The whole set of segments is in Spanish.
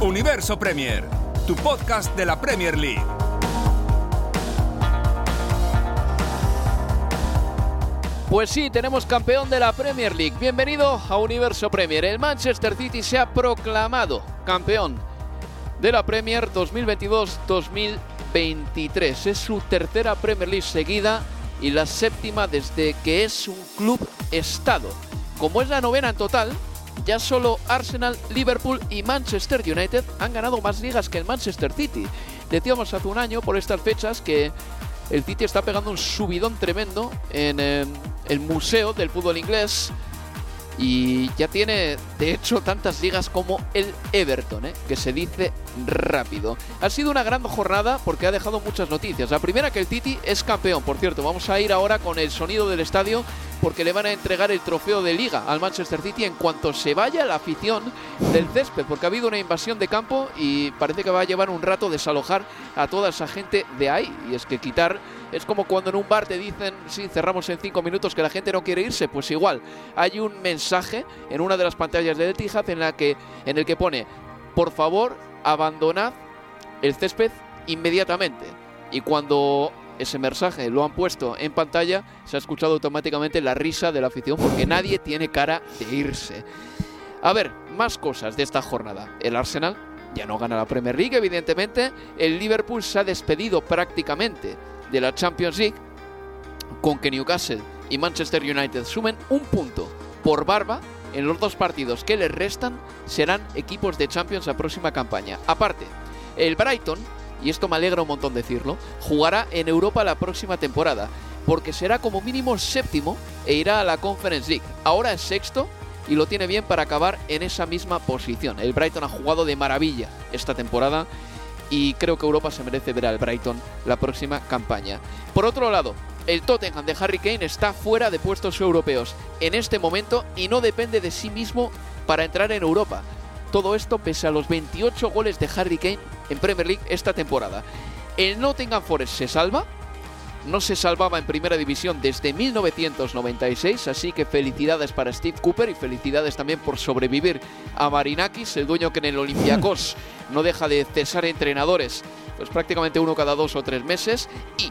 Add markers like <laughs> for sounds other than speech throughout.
Universo Premier, tu podcast de la Premier League. Pues sí, tenemos campeón de la Premier League. Bienvenido a Universo Premier. El Manchester City se ha proclamado campeón de la Premier 2022-2023. Es su tercera Premier League seguida y la séptima desde que es un club estado. Como es la novena en total, ya solo Arsenal, Liverpool y Manchester United han ganado más ligas que el Manchester City. Decíamos hace un año por estas fechas que el City está pegando un subidón tremendo en eh, el museo del fútbol inglés y ya tiene de hecho tantas ligas como el Everton, ¿eh? que se dice rápido. Ha sido una gran jornada porque ha dejado muchas noticias. La primera que el City es campeón, por cierto. Vamos a ir ahora con el sonido del estadio porque le van a entregar el trofeo de liga al Manchester City en cuanto se vaya la afición del césped, porque ha habido una invasión de campo y parece que va a llevar un rato desalojar a toda esa gente de ahí. Y es que quitar es como cuando en un bar te dicen, sí, cerramos en cinco minutos que la gente no quiere irse, pues igual. Hay un mensaje en una de las pantallas del Etihad en la que en el que pone, por favor, abandonad el césped inmediatamente. Y cuando ese mensaje lo han puesto en pantalla, se ha escuchado automáticamente la risa de la afición porque nadie tiene cara de irse. A ver, más cosas de esta jornada. El Arsenal ya no gana la Premier League, evidentemente. El Liverpool se ha despedido prácticamente de la Champions League con que Newcastle y Manchester United sumen un punto por barba en los dos partidos que les restan serán equipos de Champions la próxima campaña. Aparte, el Brighton, y esto me alegra un montón decirlo, jugará en Europa la próxima temporada, porque será como mínimo séptimo e irá a la Conference League. Ahora es sexto y lo tiene bien para acabar en esa misma posición. El Brighton ha jugado de maravilla esta temporada y creo que Europa se merece ver al Brighton la próxima campaña. Por otro lado, el Tottenham de Harry Kane está fuera de puestos europeos en este momento y no depende de sí mismo para entrar en Europa. Todo esto pese a los 28 goles de Harry Kane en Premier League esta temporada. El Nottingham Forest se salva, no se salvaba en primera división desde 1996, así que felicidades para Steve Cooper y felicidades también por sobrevivir a Marinakis, el dueño que en el Olympiacos <laughs> no deja de cesar entrenadores, pues prácticamente uno cada dos o tres meses y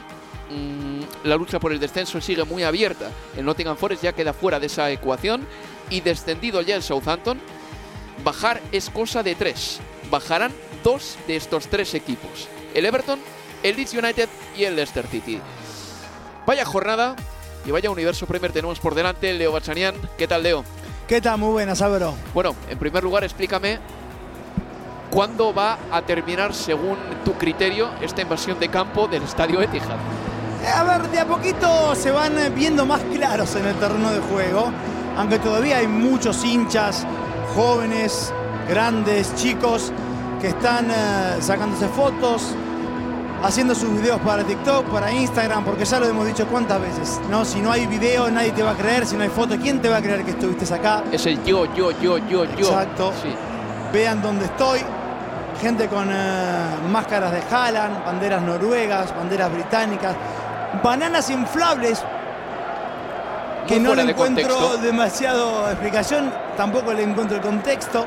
mm, la lucha por el descenso sigue muy abierta. El Nottingham Forest ya queda fuera de esa ecuación y descendido ya el Southampton, bajar es cosa de tres. Bajarán dos de estos tres equipos, el Everton, el Leeds United y el Leicester City. Vaya jornada y vaya universo Premier tenemos por delante. Leo Bachanian, ¿qué tal Leo? ¿Qué tal? Muy buenas, Álvaro. Bueno, en primer lugar explícame cuándo va a terminar, según tu criterio, esta invasión de campo del Estadio Etihad. Eh, A ver, de a poquito se van eh, viendo más claros en el terreno de juego, aunque todavía hay muchos hinchas, jóvenes, grandes, chicos, que están eh, sacándose fotos, haciendo sus videos para TikTok, para Instagram, porque ya lo hemos dicho cuántas veces, ¿no? Si no hay video, nadie te va a creer, si no hay foto, ¿quién te va a creer que estuviste acá? Es el yo, yo, yo, yo, yo. Exacto. Sí. Vean dónde estoy. Gente con eh, máscaras de Haaland, banderas noruegas, banderas británicas, bananas inflables que no le de encuentro contexto. demasiado explicación, tampoco le encuentro el contexto.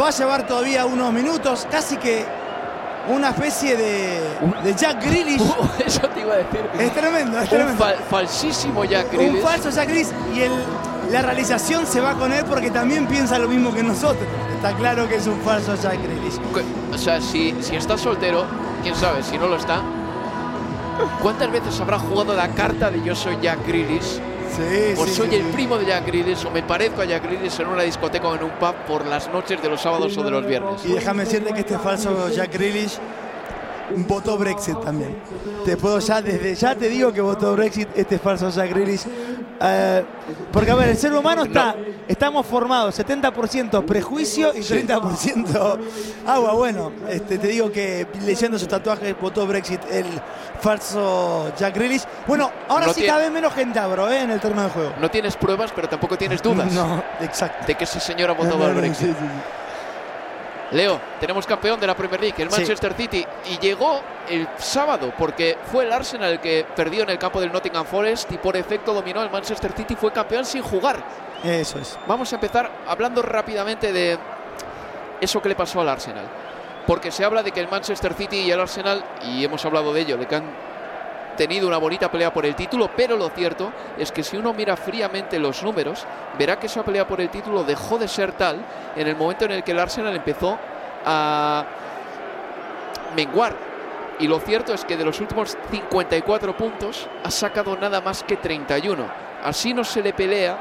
Va a llevar todavía unos minutos, casi que una especie de, de Jack Grealish. <laughs> Eso te iba a decir. Es tremendo, es Un tremendo. fal- falsísimo Jack Un Grealish. falso Jack Grealish y el, la realización se va con él porque también piensa lo mismo que nosotros. Está claro que es un falso Jack Grealish. O sea, si, si está soltero, quién sabe, si no lo está. ¿Cuántas veces habrá jugado la carta de yo soy Jack Grealish? Sí, sí, soy sí, el sí. primo de Jack Grealish, o me parezco a Jack Grealish en una discoteca o en un pub por las noches de los sábados o de los viernes. Y déjame decirte que este falso Jack Grealish votó Brexit también. Te puedo ya, desde ya te digo que votó Brexit este falso Jack Grealish. Eh, porque a ver, el ser humano está, estamos formados 70% prejuicio y 30% agua. Bueno, este, te digo que leyendo sus tatuajes votó Brexit el falso Jack Grealish. Bueno, ahora No sí tiene- cabe menos gente abro, ¿eh? en el terreno de juego. No tienes pruebas, pero tampoco tienes dudas No, exacto. de que ese señor ha votado al Sí, Brexit. sí, sí. Leo, tenemos campeón de la Premier League, el Sí. Manchester City, y llegó el sábado porque fue el Arsenal el que perdió en el campo del Nottingham Forest y por efecto dominó el Manchester City, fue campeón sin jugar. Eso es. Vamos a empezar hablando rápidamente de eso que le pasó al Arsenal. Porque se habla de que el Manchester City y el Arsenal, y hemos hablado de ello, que han tenido una bonita pelea por el título, pero lo cierto es que si uno mira fríamente los números, verá que esa pelea por el título dejó de ser tal en el momento en el que el Arsenal empezó a menguar. Y lo cierto es que de los últimos 54 puntos ha sacado nada más que 31. Así no se le pelea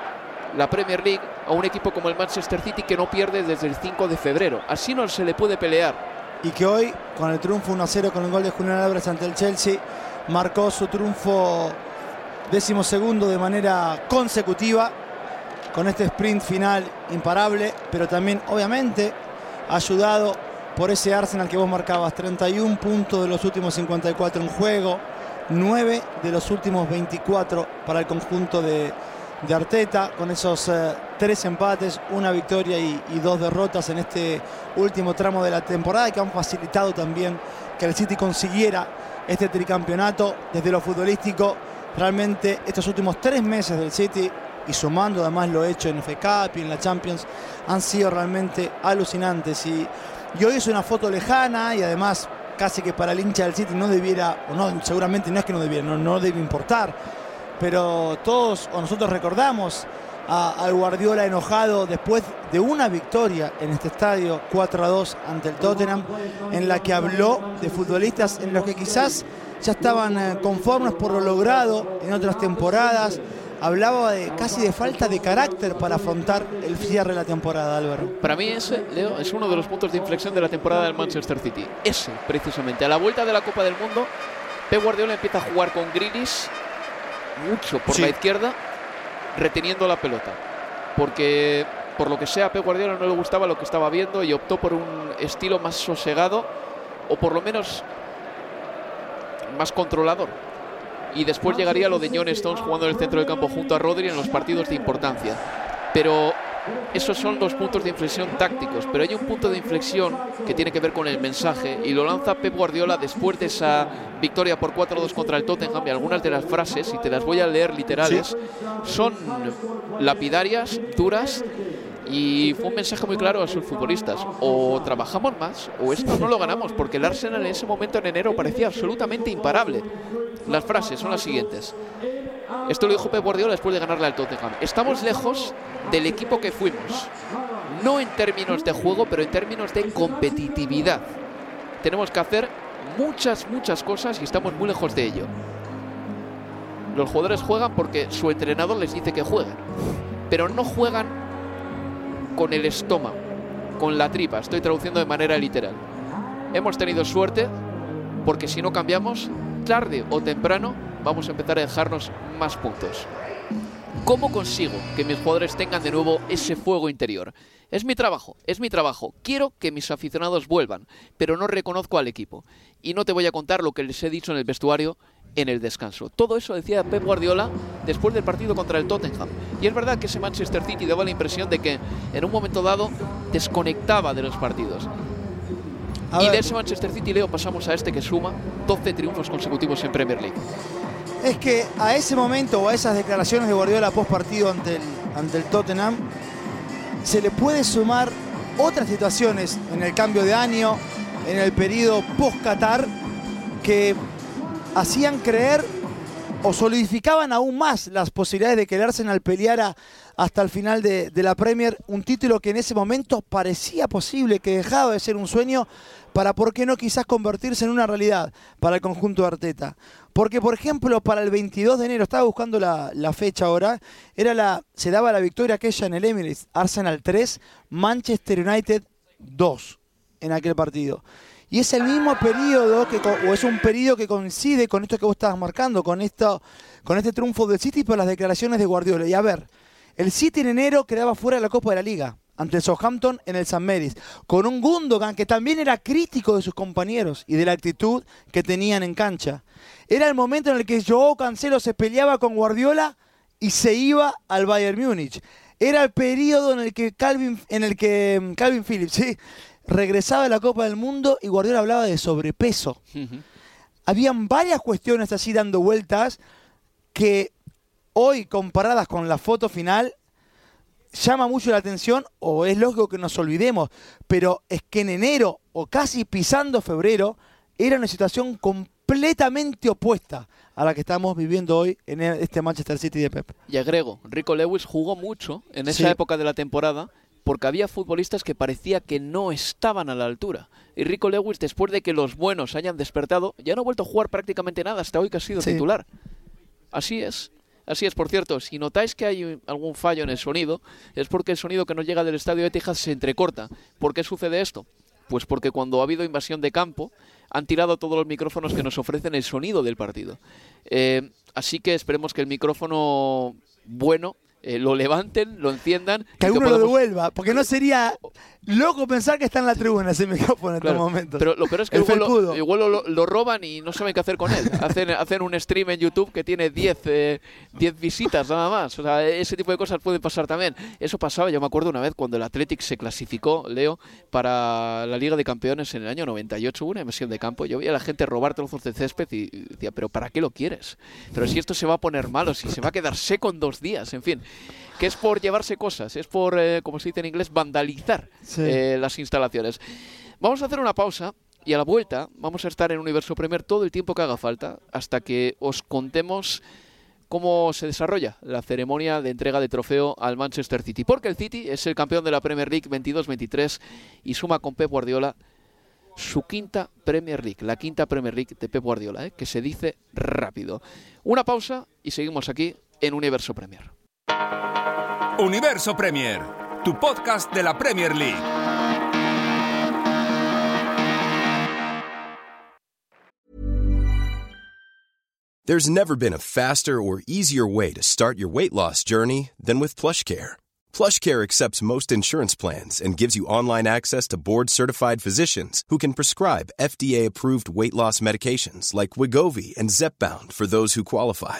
la Premier League a un equipo como el Manchester City que no pierde desde el 5 de febrero. Así no se le puede pelear. y que hoy, con el triunfo 1-0 con el gol de Julián Álvarez ante el Chelsea, marcó su triunfo décimo segundo de manera consecutiva, con este sprint final imparable, pero también, obviamente, ayudado por ese Arsenal que vos marcabas, 31 puntos de los últimos 54 en juego, 9 de los últimos 24 para el conjunto de, de Arteta, con esos eh, tres empates, una victoria y, y dos derrotas en este último tramo de la temporada que han facilitado también que el City consiguiera este tricampeonato desde lo futbolístico. Realmente estos últimos tres meses del City y sumando además lo hecho en Cup y en la Champions han sido realmente alucinantes y, y hoy es una foto lejana y además casi que para el hincha del City no debiera, o no, seguramente no es que no debiera, no, no debe importar, pero todos o nosotros recordamos al Guardiola enojado después de una victoria en este estadio 4 a 2 ante el Tottenham, en la que habló de futbolistas en los que quizás ya estaban eh, conformes por lo logrado en otras temporadas. Hablaba de casi de falta de carácter para afrontar el cierre de la temporada, Álvaro. Para mí ese, Leo, es uno de los puntos de inflexión de la temporada del Manchester City. Ese, precisamente. A la vuelta de la Copa del Mundo, Pep Guardiola empieza a jugar con Grealish mucho por Sí. la izquierda, reteniendo la pelota. Porque, por lo que sea, a Pep Guardiola no le gustaba lo que estaba viendo y optó por un estilo más sosegado o por lo menos más controlador. Y después llegaría lo de John Stones jugando en el centro del campo junto a Rodri en los partidos de importancia. Pero esos son los puntos de inflexión tácticos, pero hay un punto de inflexión que tiene que ver con el mensaje y lo lanza Pep Guardiola después de esa victoria por 4-2 contra el Tottenham y algunas de las frases, y te las voy a leer literales, son lapidarias, duras y fue un mensaje muy claro a sus futbolistas. O trabajamos más o esto no lo ganamos, porque el Arsenal en ese momento en enero parecía absolutamente imparable. Las frases son las siguientes. Esto lo dijo Pep Guardiola después de ganarle al Tottenham. Estamos lejos del equipo que fuimos. No en términos de juego, pero en términos de competitividad. Tenemos que hacer muchas, muchas cosas y estamos muy lejos de ello. Los jugadores juegan porque su entrenador les dice que jueguen. Pero no juegan con el estómago, con la tripa. Estoy traduciendo de manera literal. Hemos tenido suerte porque si no cambiamos, tarde o temprano vamos a empezar a dejarnos más puntos. ¿Cómo consigo que mis jugadores tengan de nuevo ese fuego interior? Es mi trabajo, es mi trabajo. Quiero que mis aficionados vuelvan, pero no reconozco al equipo. Y no te voy a contar lo que les he dicho en el vestuario en el descanso. Todo eso decía Pep Guardiola después del partido contra el Tottenham. Y es verdad que ese Manchester City daba la impresión de que en un momento dado desconectaba de los partidos. A y ver. de ese Manchester City, Leo, pasamos a este que suma 12 triunfos consecutivos en Premier League. Es que a ese momento o a esas declaraciones de Guardiola post partido ante el, ante el Tottenham se le puede sumar otras situaciones en el cambio de año, en el periodo post-Qatar que hacían creer o solidificaban aún más las posibilidades de que el Arsenal hasta el final de, de, la Premier, un título que en ese momento parecía posible, que dejaba de ser un sueño para, ¿por qué no quizás convertirse en una realidad para el conjunto de Arteta? Porque, por ejemplo, para el 22 de enero, estaba buscando la, fecha ahora, era la, se daba la victoria aquella en el Emirates, Arsenal 3, Manchester United 2 en aquel partido. Y es el mismo periodo, que, o es un periodo que coincide con esto que vos estabas marcando, con, esto, con este triunfo del City por las declaraciones de Guardiola. Y a ver, el City en enero quedaba fuera de la Copa de la Liga ante el Southampton en el San Mary's, con un Gundogan que también era crítico de sus compañeros y de la actitud que tenían en cancha. Era el momento en el que Joao Cancelo se peleaba con Guardiola y se iba al Bayern Múnich. Era el periodo en el que Calvin, en el que mm, Calvin Phillips ¿sí? regresaba de la Copa del Mundo y Guardiola hablaba de sobrepeso. Uh -huh. Habían varias cuestiones así dando vueltas que hoy comparadas con la foto final llama mucho la atención o es lógico que nos olvidemos, pero es que en enero o casi pisando febrero era una situación completamente opuesta a la que estamos viviendo hoy en este Manchester City de Pep. Y agrego, Rico Lewis jugó mucho en esa sí. época de la temporada porque había futbolistas que parecía que no estaban a la altura. Y Rico Lewis, después de que los buenos hayan despertado, ya no ha vuelto a jugar prácticamente nada hasta hoy que ha sido sí. titular. Así es. Así es, por cierto, si notáis que hay algún fallo en el sonido, es porque el sonido que nos llega del estadio de Etihad se entrecorta. ¿Por qué sucede esto? Pues porque cuando ha habido invasión de campo, han tirado todos los micrófonos que nos ofrecen el sonido del partido. Eh, así que esperemos que el micrófono bueno eh, lo levanten, lo enciendan. Que alguno podamos... lo devuelva, porque no sería loco pensar que está en la tribuna ese micrófono en claro, estos momentos. Pero lo peor es que igual, lo, igual lo, lo, roban y no saben qué hacer con él. hacen, <laughs> hacen un stream en YouTube que tiene 10 eh, visitas nada más. O sea, ese tipo de cosas pueden pasar también. Eso pasaba, yo me acuerdo una vez cuando el Athletic se clasificó, Leo, para la Liga de Campeones en el año 98, hubo una emisión de campo. Yo veía a la gente robar trozos de césped y decía, pero ¿para qué lo quieres? Pero si esto se va a poner malo, si se va a quedar seco en dos días, en fin que es por llevarse cosas, es por, eh, como se dice en inglés, vandalizar sí. Eh, las instalaciones. Vamos a hacer una pausa y a la vuelta vamos a estar en Universo Premier todo el tiempo que haga falta hasta que os contemos cómo se desarrolla la ceremonia de entrega de trofeo al Manchester City. Porque el City es el campeón de la Premier League 22-23 y suma con Pep Guardiola su quinta Premier League, la quinta Premier League de Pep Guardiola, ¿eh? que se dice rápido. Una pausa y seguimos aquí en Universo Premier. Universo Premier, tu podcast de la Premier League. There's never been a faster or easier way to start your weight loss journey than with PlushCare. PlushCare accepts most insurance plans and gives you online access to board-certified physicians who can prescribe FDA-approved weight loss medications like Wigovi and Zepbound for those who qualify.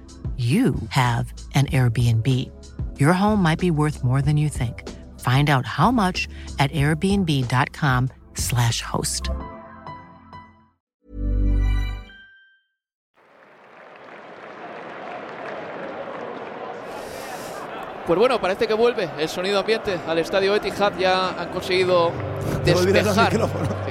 you have an Airbnb. Your home might be worth more than you think. Find out how much at airbnb.com/slash host. Pues bueno, parece que vuelve el sonido ambiente al estadio Etihad. Ya han conseguido despejar.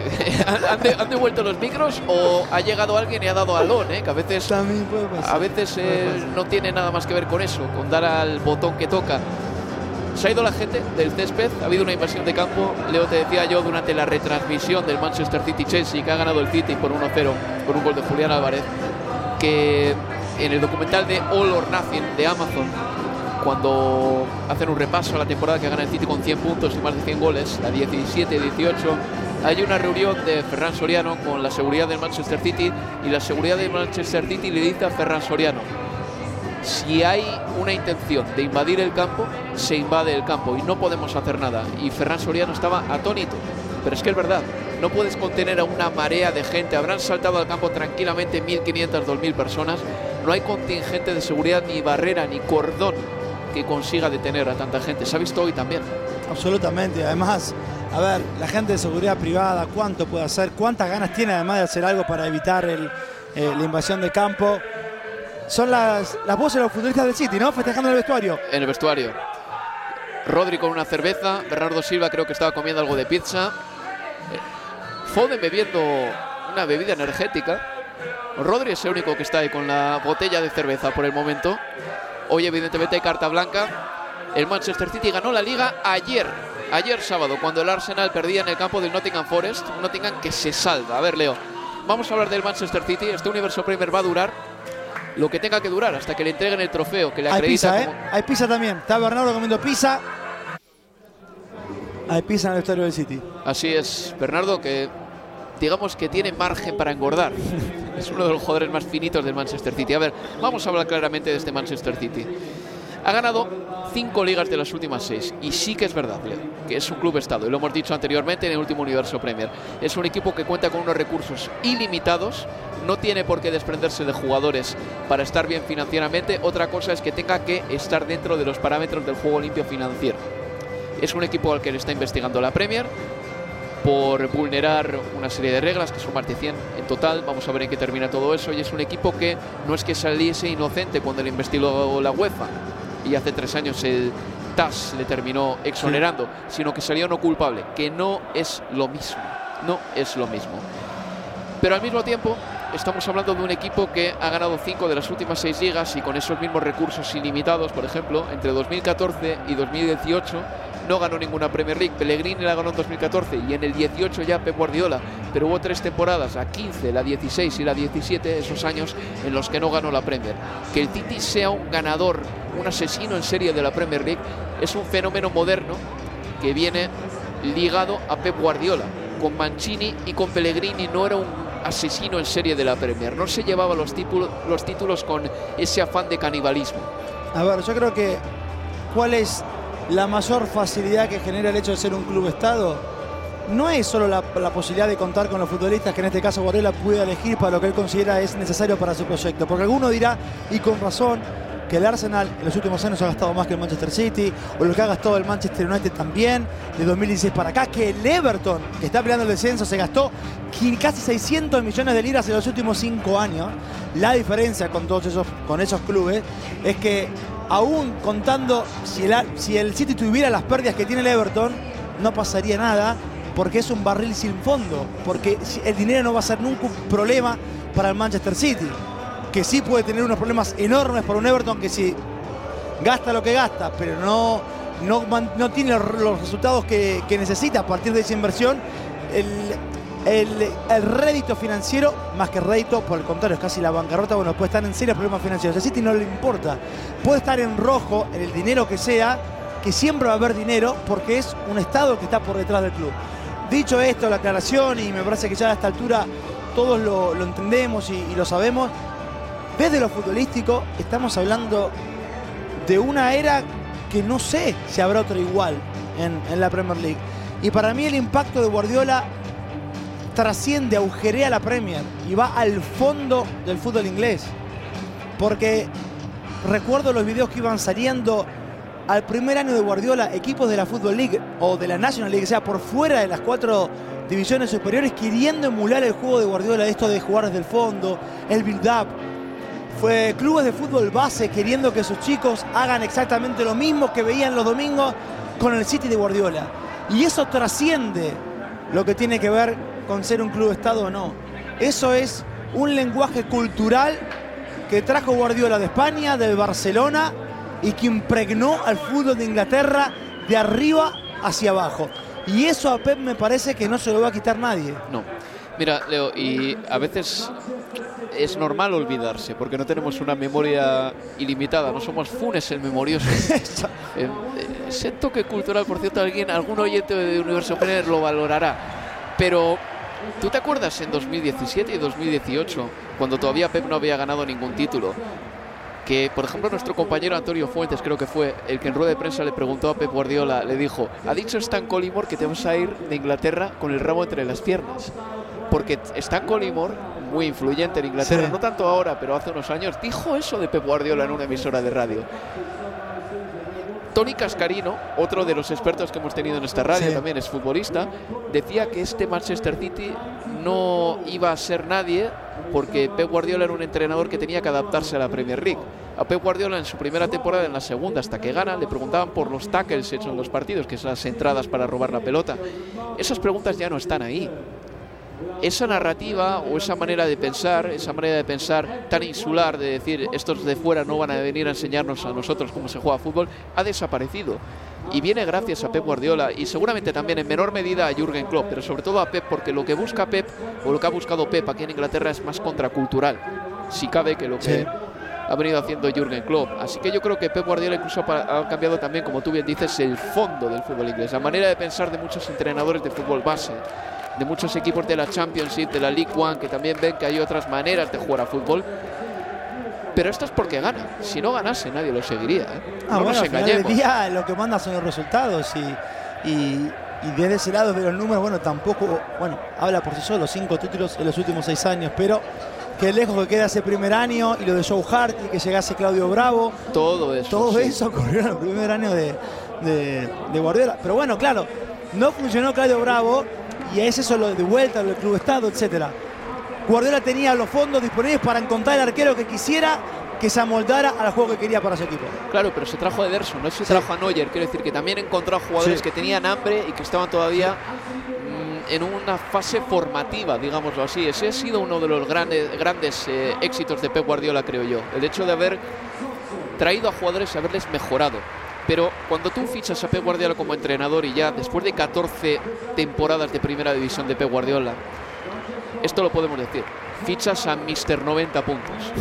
<laughs> ¿Han, de- han devuelto los micros o ha llegado alguien y ha dado alón, eh? que a veces, También puede pasar. a veces eh, no tiene nada más que ver con eso, con dar al botón que toca. Se ha ido la gente del césped, ha habido una invasión de campo. Leo, te decía yo durante la retransmisión del Manchester City-Chelsea, que ha ganado el City por 1-0 con un gol de Julián Álvarez, que en el documental de All or Nothing de Amazon, cuando hacen un repaso a la temporada que gana el City con 100 puntos y más de 100 goles, la 17-18, hay una reunión de Ferran Soriano con la seguridad del Manchester City y la seguridad del Manchester City le dice a Ferran Soriano, si hay una intención de invadir el campo, se invade el campo y no podemos hacer nada. Y Ferran Soriano estaba atónito. Pero es que es verdad, no puedes contener a una marea de gente. Habrán saltado al campo tranquilamente 1.500, 2.000 personas. No hay contingente de seguridad, ni barrera, ni cordón que consiga detener a tanta gente. Se ha visto hoy también. Absolutamente. Además, a ver, la gente de seguridad privada, ¿cuánto puede hacer? ¿Cuántas ganas tiene además de hacer algo para evitar eh, la invasión de campo? Son las, las voces de los futbolistas del City, ¿no? Festejando en el vestuario. En el vestuario. Rodri con una cerveza. Bernardo Silva creo que estaba comiendo algo de pizza. Eh, Foden bebiendo una bebida energética. Rodri es el único que está ahí con la botella de cerveza por el momento. Hoy evidentemente hay carta blanca. El Manchester City ganó la liga ayer. Ayer sábado, cuando el Arsenal perdía en el campo del Nottingham Forest. Un Nottingham que se salva. A ver, Leo. Vamos a hablar del Manchester City. Este universo Premier va a durar lo que tenga que durar hasta que le entreguen el trofeo que le Hay acredita pizza, ¿eh? como- Hay pizza también. Está Bernardo comiendo pizza. Hay pizza en el vestuario del City. Así es, Bernardo, que digamos que tiene margen para engordar. <laughs> es uno de los jugadores más finitos del Manchester City. A ver, vamos a hablar claramente de este Manchester City. Ha ganado cinco ligas de las últimas seis. Y sí que es verdad, Leo, que es un club estado. Y lo hemos dicho anteriormente en el último Universo Premier. Es un equipo que cuenta con unos recursos ilimitados. No tiene por qué desprenderse de jugadores para estar bien financieramente. Otra cosa es que tenga que estar dentro de los parámetros del juego limpio financiero. Es un equipo al que le está investigando la Premier por vulnerar una serie de reglas, que son más de 100 en total. Vamos a ver en qué termina todo eso. Y es un equipo que no es que saliese inocente cuando le investigó la UEFA y hace tres años el TAS le terminó exonerando, sino que salió no culpable, que no es lo mismo. No es lo mismo. Pero al mismo tiempo, estamos hablando de un equipo que ha ganado cinco de las últimas seis ligas y con esos mismos recursos ilimitados, por ejemplo, entre 2014 y 2018 no ganó ninguna Premier League. Pellegrini la ganó en 2014 y en el 18 ya Pep Guardiola. Pero hubo tres temporadas, la 15, la 16 y la 17, esos años en los que no ganó la Premier. Que el Titi sea un ganador, un asesino en serie de la Premier League, es un fenómeno moderno que viene ligado a Pep Guardiola. Con Mancini y con Pellegrini no era un asesino en serie de la Premier. No se llevaba los, títulos, los títulos con ese afán de canibalismo. A ver, yo creo que cuál es la mayor facilidad que genera el hecho de ser un club estado. No es solo la, posibilidad de contar con los futbolistas que en este caso Guardiola pueda elegir para lo que él considera es necesario para su proyecto. Porque alguno dirá, y con razón, que el Arsenal en los últimos años ha gastado más que el Manchester City, o lo que ha gastado el Manchester United también, de 2016 para acá, que el Everton, que está peleando el descenso, se gastó casi 600 millones de liras en los últimos cinco años. La diferencia con todos esos, con esos clubes es que aún contando si el, si el City tuviera las pérdidas que tiene el Everton, no pasaría nada porque es un barril sin fondo, porque el dinero no va a ser nunca un problema para el Manchester City, que sí puede tener unos problemas enormes para un Everton que si gasta lo que gasta, pero no, no, no tiene los, los resultados que, que necesita a partir de esa inversión, el, el, el rédito financiero, más que rédito, por el contrario, es casi la bancarrota, bueno, puede estar en serios problemas financieros. A City no le importa. Puede estar en rojo, en el dinero que sea, que siempre va a haber dinero, porque es un Estado que está por detrás del club. Dicho esto, la aclaración, y me parece que ya a esta altura todos lo, lo entendemos y, y lo sabemos, desde lo futbolístico estamos hablando de una era que no sé si habrá otra igual en, en la Premier League. Y para mí el impacto de Guardiola trasciende, agujerea la Premier y va al fondo del fútbol inglés. Porque recuerdo los videos que iban saliendo al primer año de Guardiola, equipos de la Football League o de la National League, o sea, por fuera de las cuatro divisiones superiores, queriendo emular el juego de Guardiola, esto de jugar desde el fondo, el build-up. Fue clubes de fútbol base queriendo que sus chicos hagan exactamente lo mismo que veían los domingos con el City de Guardiola. Y eso trasciende lo que tiene que ver con ser un club Estado o no. Eso es un lenguaje cultural que trajo Guardiola de España, de Barcelona y que impregnó al fútbol de Inglaterra de arriba hacia abajo. Y eso a Pep me parece que no se lo va a quitar nadie. No. Mira, Leo, y a veces es normal olvidarse, porque no tenemos una memoria ilimitada, no somos funes el memorioso. <laughs> eh, ese toque cultural, por cierto, alguien, algún oyente de Universo Premier lo valorará. Pero, ¿tú te acuerdas en 2017 y 2018, cuando todavía Pep no había ganado ningún título? que, por ejemplo, nuestro compañero Antonio Fuentes, creo que fue, el que en rueda de prensa le preguntó a Pep Guardiola, le dijo, ha dicho Stan Collymore que te vas a ir de Inglaterra con el rabo entre las piernas. Porque Stan Collymore, muy influyente en Inglaterra, Sí. no tanto ahora, pero hace unos años, dijo eso de Pep Guardiola en una emisora de radio. Tony Cascarino, otro de los expertos que hemos tenido en esta radio, Sí. también es futbolista, decía que este Manchester City no iba a ser nadie porque Pep Guardiola era un entrenador que tenía que adaptarse a la Premier League. A Pep Guardiola en su primera temporada, en la segunda, hasta que gana, le preguntaban por los tackles hechos en los partidos, que son las entradas para robar la pelota. Esas preguntas ya no están ahí esa narrativa o esa manera de pensar, esa manera de pensar tan insular de decir estos de fuera no van a venir a enseñarnos a nosotros cómo se juega fútbol, ha desaparecido. Y viene gracias a Pep Guardiola y seguramente también en menor medida a Jürgen Klopp, pero sobre todo a Pep porque lo que busca Pep o lo que ha buscado Pep aquí en Inglaterra es más contracultural, si cabe que lo que Sí. ha venido haciendo Jürgen Klopp. Así que yo creo que Pep Guardiola incluso ha ha cambiado también, como tú bien dices, el fondo del fútbol inglés, la manera de pensar de muchos entrenadores de fútbol base, de muchos equipos de la Championship, de la League One, que también ven que hay otras maneras de jugar a fútbol. Pero esto es porque gana. Si no ganase, nadie lo seguiría. ¿eh? Ah, no bueno, nos al engañemos. día lo que manda son los resultados y, y, y desde ese lado de los números, bueno, tampoco, bueno, habla por sí solo, cinco títulos en los últimos seis años, pero qué lejos que queda ese primer año y lo de Joe Hart y que llegase Claudio Bravo, Todo eso. todo sí. eso ocurrió en el primer año de, de, de Guardiola. Pero bueno, claro, no funcionó Claudio Bravo y es eso lo de vuelta, lo del Club Estado, etcétera. Guardiola tenía los fondos disponibles para encontrar el arquero que quisiera que se amoldara al juego que quería para su equipo. Claro, pero se trajo a Ederson, no se Sí. trajo a Neuer. Quiero decir que también encontró a jugadores Sí. que tenían hambre y que estaban todavía mm, en una fase formativa, digámoslo así. Ese ha sido uno de los grandes, grandes eh, éxitos de Pep Guardiola, creo yo. El hecho de haber traído a jugadores y haberles mejorado. Pero cuando tú fichas a Pep Guardiola como entrenador y ya después de 14 temporadas de primera división de Pep Guardiola, esto lo podemos decir, fichas a Mr. 90 puntos.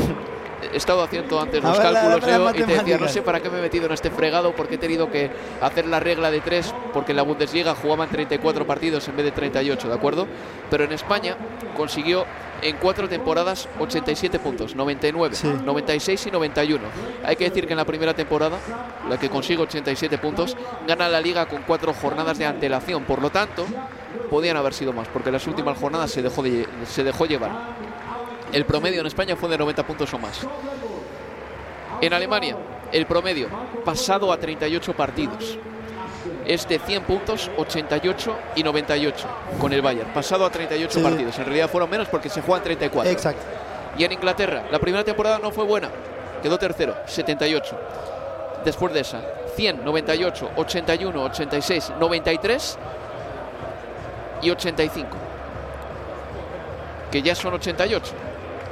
He estado haciendo antes los ver, cálculos la- la Leo, y te decía, no sé para qué me he metido en este fregado, porque he tenido que hacer la regla de tres, porque en la Bundesliga jugaban 34 partidos en vez de 38, ¿de acuerdo? Pero en España consiguió en cuatro temporadas 87 puntos, 99, Sí. 96 y 91. Hay que decir que en la primera temporada, la que consigue 87 puntos, gana la liga con cuatro jornadas de antelación. Por lo tanto, podían haber sido más, porque en las últimas jornadas se dejó, de- se dejó llevar. El promedio en España fue de 90 puntos o más. En Alemania, el promedio pasado a 38 partidos es de 100 puntos, 88 y 98 con el Bayern. Pasado a 38 Sí. partidos. En realidad fueron menos porque se juegan 34. Exacto. Y en Inglaterra, la primera temporada no fue buena. Quedó tercero, 78. Después de esa, 100, 98, 81, 86, 93 y 85. Que ya son 88.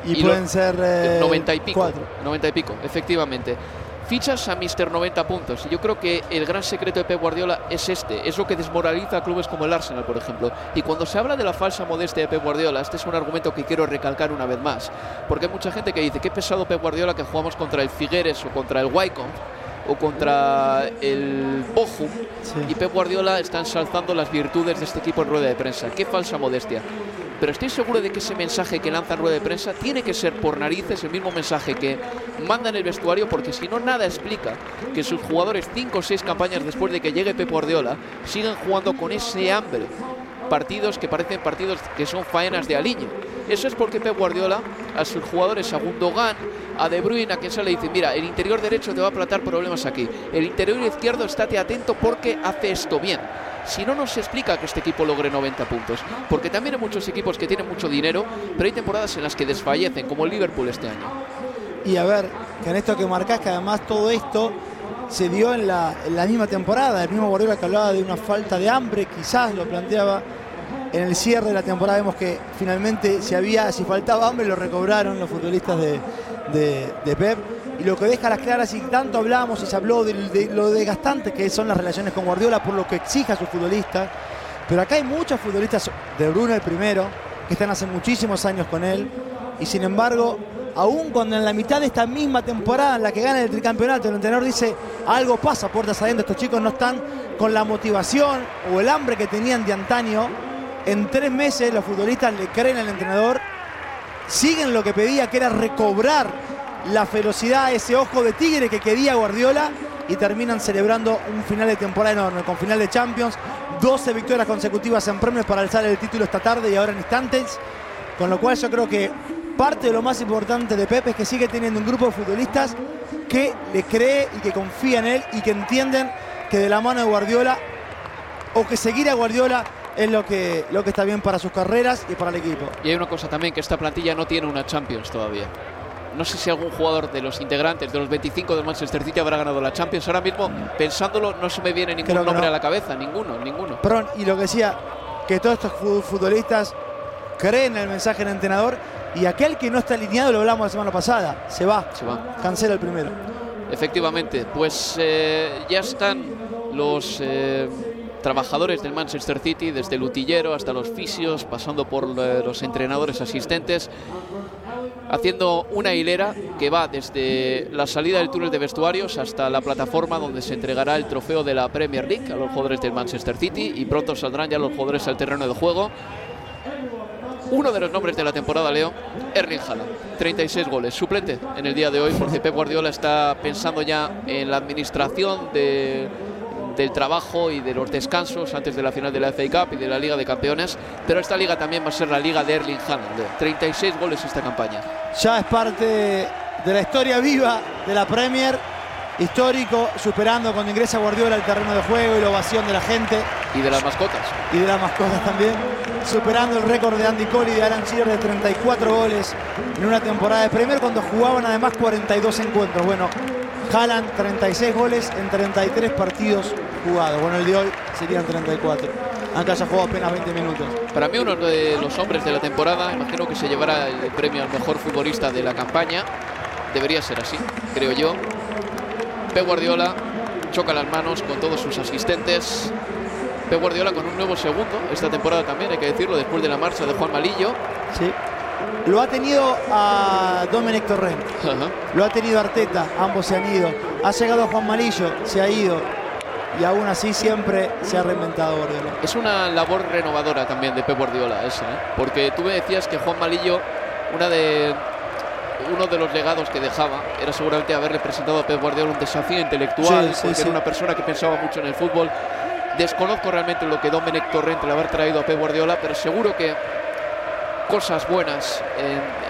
Y, Y pueden lo- ser eh, 90 y pico. cuatro. 90 y pico, efectivamente. Fichas a Mr. 90 puntos. Y yo creo que el gran secreto de Pep Guardiola es este. Es lo que desmoraliza a clubes como el Arsenal, por ejemplo. Y cuando se habla de la falsa modestia de Pep Guardiola, este es un argumento que quiero recalcar una vez más. Porque hay mucha gente que dice, qué pesado Pep Guardiola que jugamos contra el Figueres o contra el Wycombe o contra el Bochum Sí. y Pep Guardiola está ensalzando las virtudes de este equipo en rueda de prensa. Qué falsa modestia. Pero estoy seguro de que ese mensaje que lanza en rueda de prensa tiene que ser por narices el mismo mensaje que manda en el vestuario, porque si no, nada explica que sus jugadores, cinco o seis campañas después de que llegue Pep Guardiola, sigan jugando con ese hambre. Partidos que parecen partidos que son faenas de aliño. Eso es porque Pep Guardiola a sus jugadores, a Gundogan, a De Bruyne, a quien se le dice, mira, el interior derecho te va a plantar problemas aquí. El interior izquierdo estate atento porque hace esto bien. Si no, no se explica que este equipo logre 90 puntos. Porque también hay muchos equipos que tienen mucho dinero, pero hay temporadas en las que desfallecen, como el Liverpool este año. Y a ver, que en esto que marcás, que además todo esto se dio en la, la misma temporada. El mismo Guardiola que hablaba de una falta de hambre, quizás lo planteaba. En el cierre de la temporada vemos que finalmente si había, si faltaba hambre lo recobraron los futbolistas de, de- Pep. Y lo que deja las claras, y tanto hablamos y se habló de, de lo desgastantes que son las relaciones con Guardiola por lo que exige a sus futbolistas. Pero acá hay muchos futbolistas, de Bruno el primero, que están hace muchísimos años con él. Y sin embargo, aún cuando en la mitad de esta misma temporada en la que gana el tricampeonato, el entrenador dice algo pasa puertas adentro, estos chicos no están con la motivación o el hambre que tenían de antaño. En tres meses los futbolistas le creen al entrenador, siguen lo que pedía, que era recobrar la ferocidad, ese ojo de tigre que quería Guardiola y terminan celebrando un final de temporada enorme, con final de Champions, 12 victorias consecutivas en premios para alzar el título esta tarde y ahora en instantes, con lo cual yo creo que parte de lo más importante de Pepe es que sigue teniendo un grupo de futbolistas que le cree y que confía en él y que entienden que de la mano de Guardiola o que seguir a Guardiola es lo que, lo que está bien para sus carreras y para el equipo. Y hay una cosa también, que esta plantilla no tiene una Champions todavía. No sé si algún jugador de los integrantes, de los 25 del Manchester City, habrá ganado la Champions. Ahora mismo, pensándolo, no se me viene ningún Creo nombre no. a la cabeza. Ninguno, ninguno. Perdón, y lo que decía, que todos estos fu- futbolistas creen en el mensaje del entrenador y aquel que no está alineado, lo hablamos la semana pasada, se va, Se va. cancela el primero. Efectivamente, pues eh, ya están los eh, trabajadores del Manchester City, desde el utillero hasta los fisios, pasando por eh, los entrenadores asistentes, haciendo una hilera que va desde la salida del túnel de vestuarios hasta la plataforma donde se entregará el trofeo de la Premier League a los jugadores del Manchester City y pronto saldrán ya los jugadores al terreno de juego. Uno de los nombres de la temporada, Leo, Erling Haaland. 36 goles, suplente en el día de hoy, porque Pep Guardiola está pensando ya en la administración de- del trabajo y de los descansos antes de la final de la FA Cup y de la Liga de Campeones. Pero esta liga también va a ser la liga de Erling Haaland. Leo. 36 goles esta campaña. Ya es parte de la historia viva de la Premier, histórico, superando cuando ingresa Guardiola al terreno de juego y la ovación de la gente Y de las mascotas. y de las mascotas también, superando el récord de Andy Cole y de Alan Shearer de 34 goles en una temporada de Premier cuando jugaban además 42 encuentros. Bueno, Haaland 36 goles en 33 partidos jugados. Bueno, el de hoy serían 34, aunque haya jugado apenas 20 minutos. Para mí uno de los hombres de la temporada, imagino que se llevará el premio al mejor futbolista de la campaña. Debería ser así, creo yo. Pep Guardiola choca las manos con todos sus asistentes. Pep Guardiola con un nuevo segundo esta temporada también, hay que decirlo, después de la marcha de Juan Malillo. Sí. Lo ha tenido a Dominic Torrent, lo ha tenido Arteta, ambos se han ido. Ha llegado Juan Malillo, se ha ido. Y aún así siempre se ha reinventado Guardiola. Es una labor renovadora también de Pep Guardiola esa, ¿eh? porque tú me decías que Juan Malillo, una de, uno de los legados que dejaba era seguramente haberle presentado a Pep Guardiola un desafío intelectual, Sí, sí, porque sí. era una persona que pensaba mucho en el fútbol. Desconozco realmente lo que Dominic Torrent le haber traído a Pep Guardiola, pero seguro que cosas buenas, en-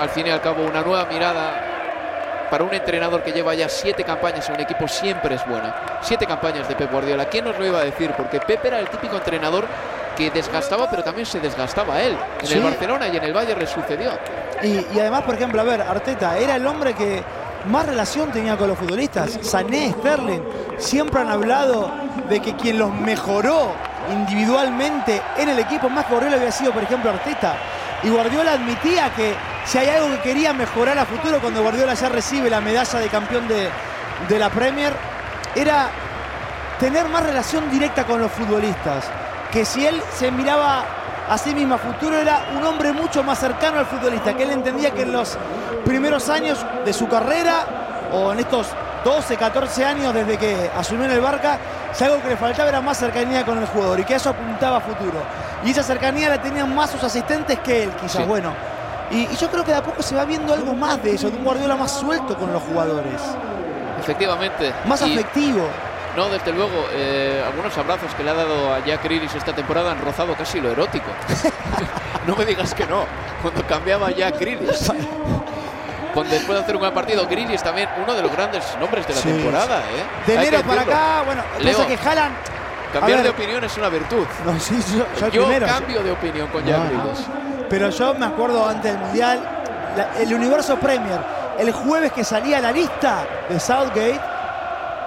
al fin y al cabo una nueva mirada para un entrenador que lleva ya siete campañas en un equipo siempre es buena. Siete campañas de Pep Guardiola. ¿Quién nos lo iba a decir? Porque Pep era el típico entrenador que desgastaba, pero también se desgastaba él. En Sí. el Barcelona y en el Bayern le sucedió. Y, y además, por ejemplo, a ver, Arteta era el hombre que más relación tenía con los futbolistas. Sané, Sterling, siempre han hablado de que quien los mejoró individualmente en el equipo más que Guardiola había sido, por ejemplo, Arteta. Y Guardiola admitía que si hay algo que quería mejorar a futuro cuando Guardiola ya recibe la medalla de campeón de, de la Premier, era tener más relación directa con los futbolistas. Que si él se miraba a sí mismo a futuro, era un hombre mucho más cercano al futbolista, que él entendía que en los primeros años de su carrera, o en estos 12, 14 años desde que asumió en el Barca, si algo que le faltaba era más cercanía con el jugador y que eso apuntaba a futuro. Y esa cercanía la tenían más sus asistentes que él, quizás. Sí. Bueno, y, y yo creo que de a poco se va viendo algo más de eso, de un Guardiola más suelto con los jugadores, Efectivamente. más afectivo. No, desde luego, eh, algunos abrazos que le ha dado a Jack Grealish esta temporada han rozado casi lo erótico. <laughs> no me digas que no, cuando cambiaba Jack Grealish. Cuando después de hacer un buen partido, Grealish también uno de los grandes nombres de la Sí, temporada. ¿eh? De enero para acá, bueno, Leo, que Haaland. Cambiar de opinión es una virtud. No, sí, yo, yo Yo primero. cambio de opinión con Jack No, no. Pero yo me acuerdo antes del Mundial, la- el Universo Premier, el jueves que salía la lista de Southgate,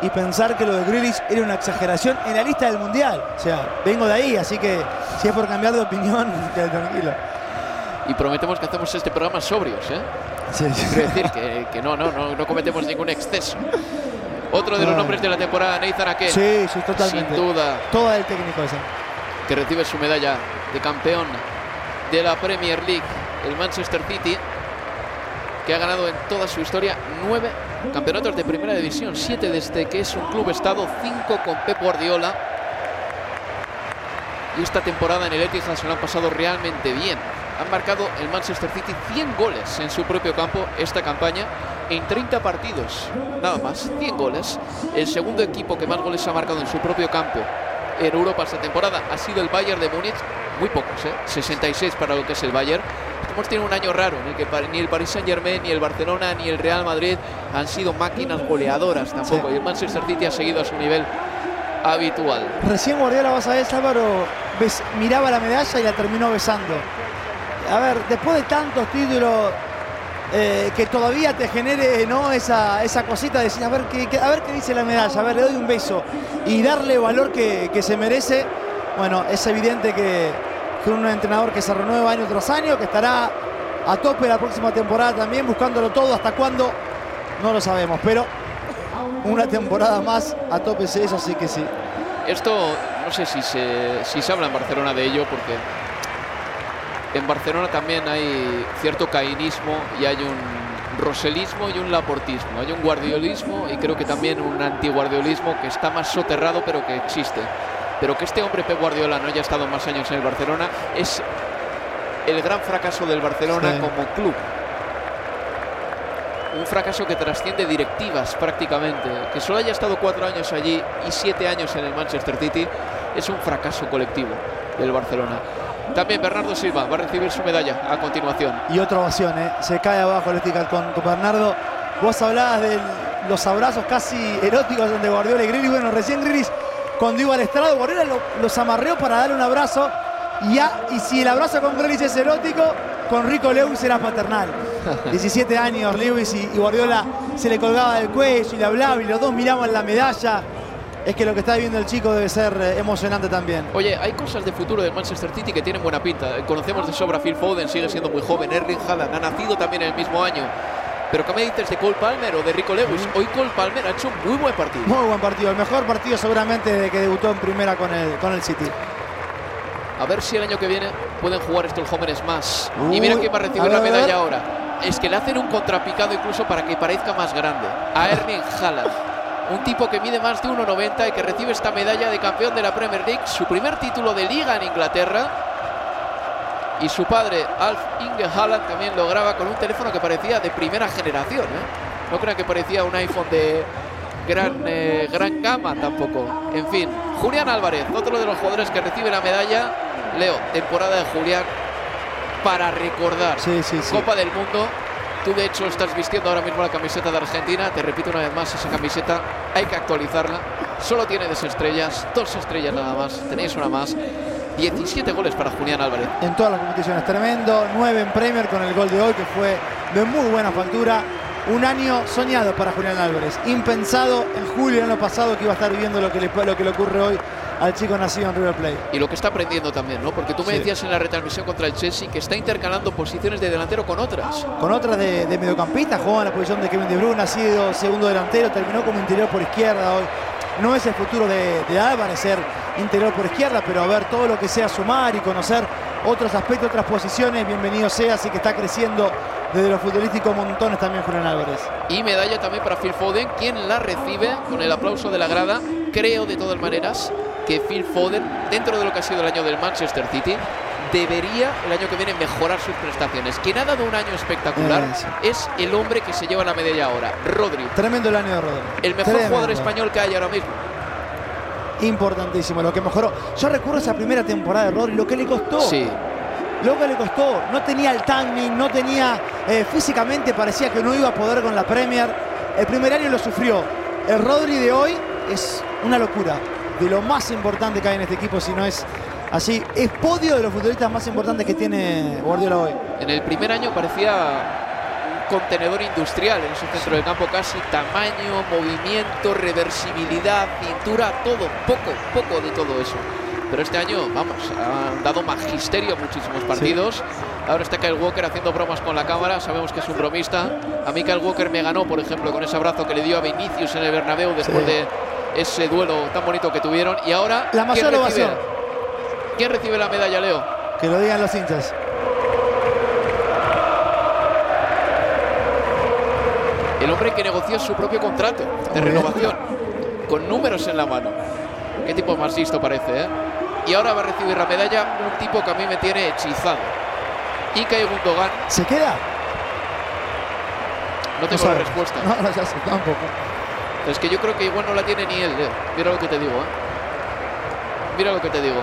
y pensar que lo de Grealish era una exageración en la lista del Mundial. O sea, vengo de ahí, así que si es por cambiar de opinión, <laughs> tranquilo. Y prometemos que hacemos este programa sobrios, ¿eh? Sí, sí. Quiero decir que, que no, no, no, no cometemos ningún exceso. Otro de los No. nombres de la temporada, Nathan Ake. Sí, sí, totalmente. Sin duda, Toda el técnico ese. que recibe su medalla de campeón de la Premier League, el Manchester City, que ha ganado en toda su historia nueve campeonatos de primera división, siete desde que es un club estado, cinco con Pep Guardiola. Y esta temporada en el Etihad se lo han pasado realmente bien. Han marcado el Manchester City 100 goles en su propio campo esta campaña en 30 partidos. Nada más, 100 goles. El segundo equipo que más goles ha marcado en su propio campo en Europa esta temporada ha sido el Bayern de Múnich. Muy pocos, ¿eh? 66 para lo que es el Bayern. Hemos tenido un año raro en el que ni el Paris Saint Germain, ni el Barcelona, ni el Real Madrid han sido máquinas goleadoras tampoco. Sí. Y el Manchester City ha seguido a su nivel habitual. Recién Guardiola, vas a ver, Álvaro, miraba la medalla y la terminó besando. A ver, después de tantos títulos, eh, que todavía te genere ¿no? esa, esa cosita de decir, a ver, qué, a ver qué dice la medalla, a ver, le doy un beso y darle valor que, que se merece. Bueno, es evidente que, que un entrenador que se renueva año tras año, que estará a tope la próxima temporada también, buscándolo todo, hasta cuándo, no lo sabemos, pero una temporada más a tope es eso, así que sí. Esto no sé si se, si se habla en Barcelona de ello porque en Barcelona también hay cierto cainismo y hay un roselismo y un laportismo. Hay un guardiolismo y creo que también un antiguardiolismo que está más soterrado pero que existe. Pero que este hombre Pep Guardiola no haya estado más años en el Barcelona es el gran fracaso del Barcelona Sí. como club. Un fracaso que trasciende directivas prácticamente. Que solo haya estado cuatro años allí y siete años en el Manchester City es un fracaso colectivo del Barcelona. También Bernardo Silva va a recibir su medalla a continuación. Y otra ovación, ¿eh? se cae abajo el Etihad con, con Bernardo. Vos hablabas de los abrazos casi eróticos entre Guardiola y Grealish. Bueno, recién Grealish cuando iba al estrado, Guardiola lo- los amarreó para darle un abrazo. Y, ya- y si el abrazo con Grealish es erótico, con Rico Lewis era paternal. <laughs> 17 años Lewis y, y Guardiola se le colgaba del cuello y le hablaba y los dos miraban la medalla. Es que lo que está viviendo el chico debe ser eh, emocionante también. Oye, hay cosas de futuro del Manchester City que tienen buena pinta. Conocemos de sobra Phil Foden, sigue siendo muy joven. Erling Haaland ha nacido también en el mismo año. Pero ¿qué me dices de Cole Palmer o de Rico Lewis? Hoy Cole Palmer ha hecho un muy buen partido. Muy buen partido, el mejor partido seguramente de que debutó en primera con el, con el City. A ver si el año que viene pueden jugar estos jóvenes más. y mira quién va a recibir a ver, la medalla ahora. Es que le hacen un contrapicado incluso para que parezca más grande. A <laughs> Erling Haaland. Un tipo que mide más de 1,90 y que recibe esta medalla de campeón de la Premier League, su primer título de liga en Inglaterra. Y su padre, Alf Inge Haaland, también lo graba con un teléfono que parecía de primera generación. ¿eh? No crean que parecía un iPhone de gran, eh, gran gama tampoco. En fin, Julián Álvarez, otro de los jugadores que recibe la medalla. Leo, temporada de Julián para recordar. Sí, sí, sí. Copa del Mundo. Tú de hecho estás vistiendo ahora mismo la camiseta de Argentina. Te repito una vez más, esa camiseta hay que actualizarla. Solo tiene dos estrellas, dos estrellas nada más. Tenéis una más. 17 goles para Julián Álvarez. En todas las competiciones, tremendo. 9 en Premier con el gol de hoy, que fue de muy buena factura. Un año soñado para Julián Álvarez. Impensado en julio del año pasado que iba a estar viviendo lo que lo que le ocurre hoy al chico nacido en River Plate. Y lo que está aprendiendo también, ¿no? Porque tú me Sí. decías en la retransmisión contra el Chelsea que está intercalando posiciones de delantero con otras. Con otras de, de mediocampista, jugó en la posición de Kevin De Bruyne, ha sido segundo delantero, terminó como interior por izquierda hoy. No es el futuro de, de Álvarez ser interior por izquierda, pero a ver todo lo que sea sumar y conocer otros aspectos, otras posiciones, bienvenido sea, así que está creciendo desde lo futbolístico montones también Julián Álvarez. Y medalla también para Phil Foden, quien la recibe con el aplauso de la grada. Creo de todas maneras que Phil Foden, dentro de lo que ha sido el año del Manchester City, debería el año que viene mejorar sus prestaciones. Quien ha dado un año espectacular Eso. es el hombre que se lleva la medalla ahora, Rodri. Tremendo el año de Rodri. El mejor Tremendo. jugador español que hay ahora mismo. Importantísimo, lo que mejoró. Yo recuerdo esa primera temporada de Rodri, lo que le costó. Sí. Lo que le costó. No tenía el timing, no tenía. eh, físicamente parecía que no iba a poder con la Premier. El primer año lo sufrió. El Rodri de hoy es una locura. De lo más importante que hay en este equipo, si no es así. Es podio de los futbolistas más importantes que tiene Guardiola hoy. En el primer año parecía un contenedor industrial en ese centro del campo, casi tamaño, movimiento, reversibilidad, cintura, todo, poco, poco de todo eso. Pero este año, vamos, han dado magisterio a muchísimos partidos. Ahora está Kyle Walker haciendo bromas con la cámara, sabemos que es un bromista. A mí Kyle Walker me ganó, por ejemplo, con ese abrazo que le dio a Vinicius en el Bernabéu después de ese duelo tan bonito que tuvieron. Y ahora, La mayor ¿quién, recibe, ovación. ¿quién recibe la medalla, Leo? Que lo digan los hinchas. El hombre que negoció su propio contrato de renovación, con números en la mano. Qué tipo más listo parece, ¿eh? Y ahora va a recibir la medalla un tipo que a mí me tiene hechizado. Ike Gundogan. ¿Se queda? No tengo la respuesta. <laughs> No, no, tampoco. Es que yo creo que igual no la tiene ni él, Leo. Mira lo que te digo, ¿eh? Mira lo que te digo.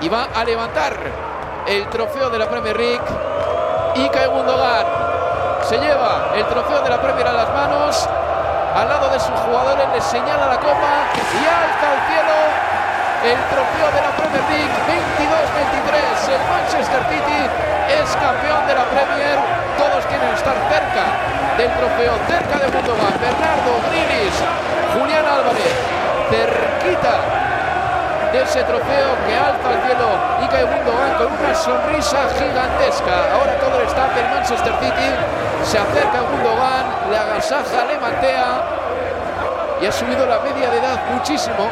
Y va a levantar el trofeo de la Premier League. Ike Gundogan se lleva el trofeo de la Premier a las manos. Al lado de sus jugadores le señala la copa y alza al cielo el trofeo de la Premier League 22-23. El Manchester City es campeón de la Premier. Todos quieren estar cerca del trofeo, cerca de Gundogan. Bernardo Grilis, Julián Álvarez, cerquita de ese trofeo que alza al cielo Ike Gundogan con una sonrisa gigantesca. Ahora todo el staff del Manchester City se acerca a Gundogan, le agasaja, le mantea y ha subido la media de edad muchísimo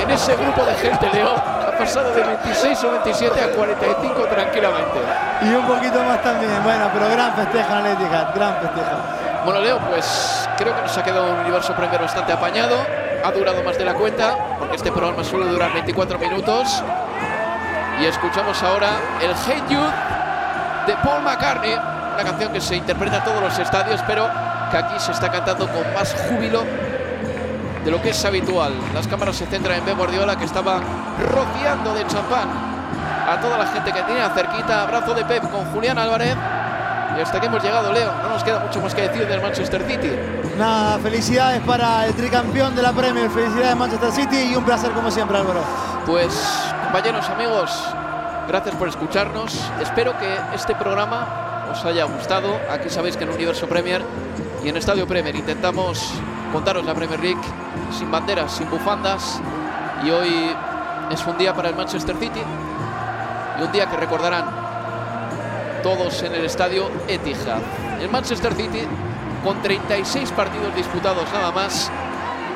en ese grupo de gente, Leo. Ha pasado de 26 o 27 a 45 tranquilamente. Y un poquito más también. Bueno, pero gran festejo en Atlética, gran festejo. Bueno, Leo, pues creo que nos ha quedado un universo Premier bastante apañado. Ha durado más de la cuenta, porque este programa suele durar 24 minutos. Y escuchamos ahora el Hate You de Paul McCartney, una canción que se interpreta en todos los estadios, pero que aquí se está cantando con más júbilo de lo que es habitual. Las cámaras se centran en Pep Guardiola, que estaba rociando de champán a toda la gente que tenía cerquita. Abrazo de Pep con Julián Álvarez. Y hasta que hemos llegado, Leo. No nos queda mucho más que decir del Manchester City. Nada, felicidades para el tricampeón de la Premier, felicidades Manchester City y un placer como siempre Álvaro. Pues compañeros, amigos, gracias por escucharnos. Espero que este programa os haya gustado. Aquí sabéis que en Universo Premier y en Estadio Premier intentamos contaros la Premier League sin banderas, sin bufandas. Y hoy es un día para el Manchester City y un día que recordarán todos en el estadio Etihad. El Manchester City, con 36 partidos disputados nada más,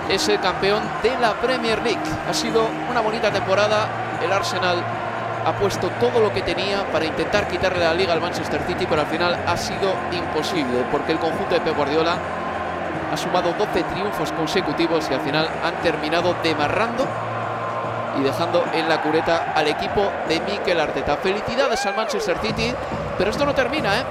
es el campeón de la Premier League. Ha sido una bonita temporada. El Arsenal ha puesto todo lo que tenía para intentar quitarle la liga al Manchester City, pero al final ha sido imposible porque el conjunto de Pep Guardiola ha sumado 12 triunfos consecutivos y al final han terminado demarrando y dejando en la cureta al equipo de Mikel Arteta. Felicidades al Manchester City, pero esto no termina, ¿eh?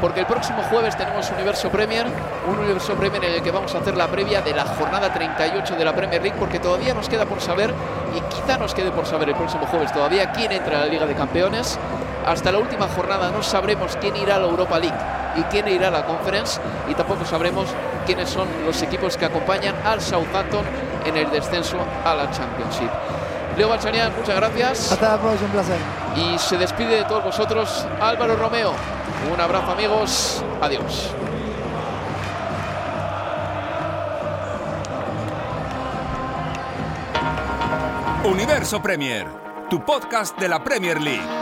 Porque el próximo jueves tenemos Universo Premier, un Universo Premier en el que vamos a hacer la previa de la jornada 38 de la Premier League, porque todavía nos queda por saber, y quizá nos quede por saber el próximo jueves todavía, quién entra a la Liga de Campeones. Hasta la última jornada no sabremos quién irá a la Europa League y quién irá a la Conference, y tampoco sabremos quiénes son los equipos que acompañan al Southampton en el descenso a la Championship. Leo Balsanian, muchas gracias. Hasta la próxima, un placer. Y se despide de todos vosotros Álvaro Romeo. Un abrazo amigos. Adiós. Universo Premier, tu podcast de la Premier League.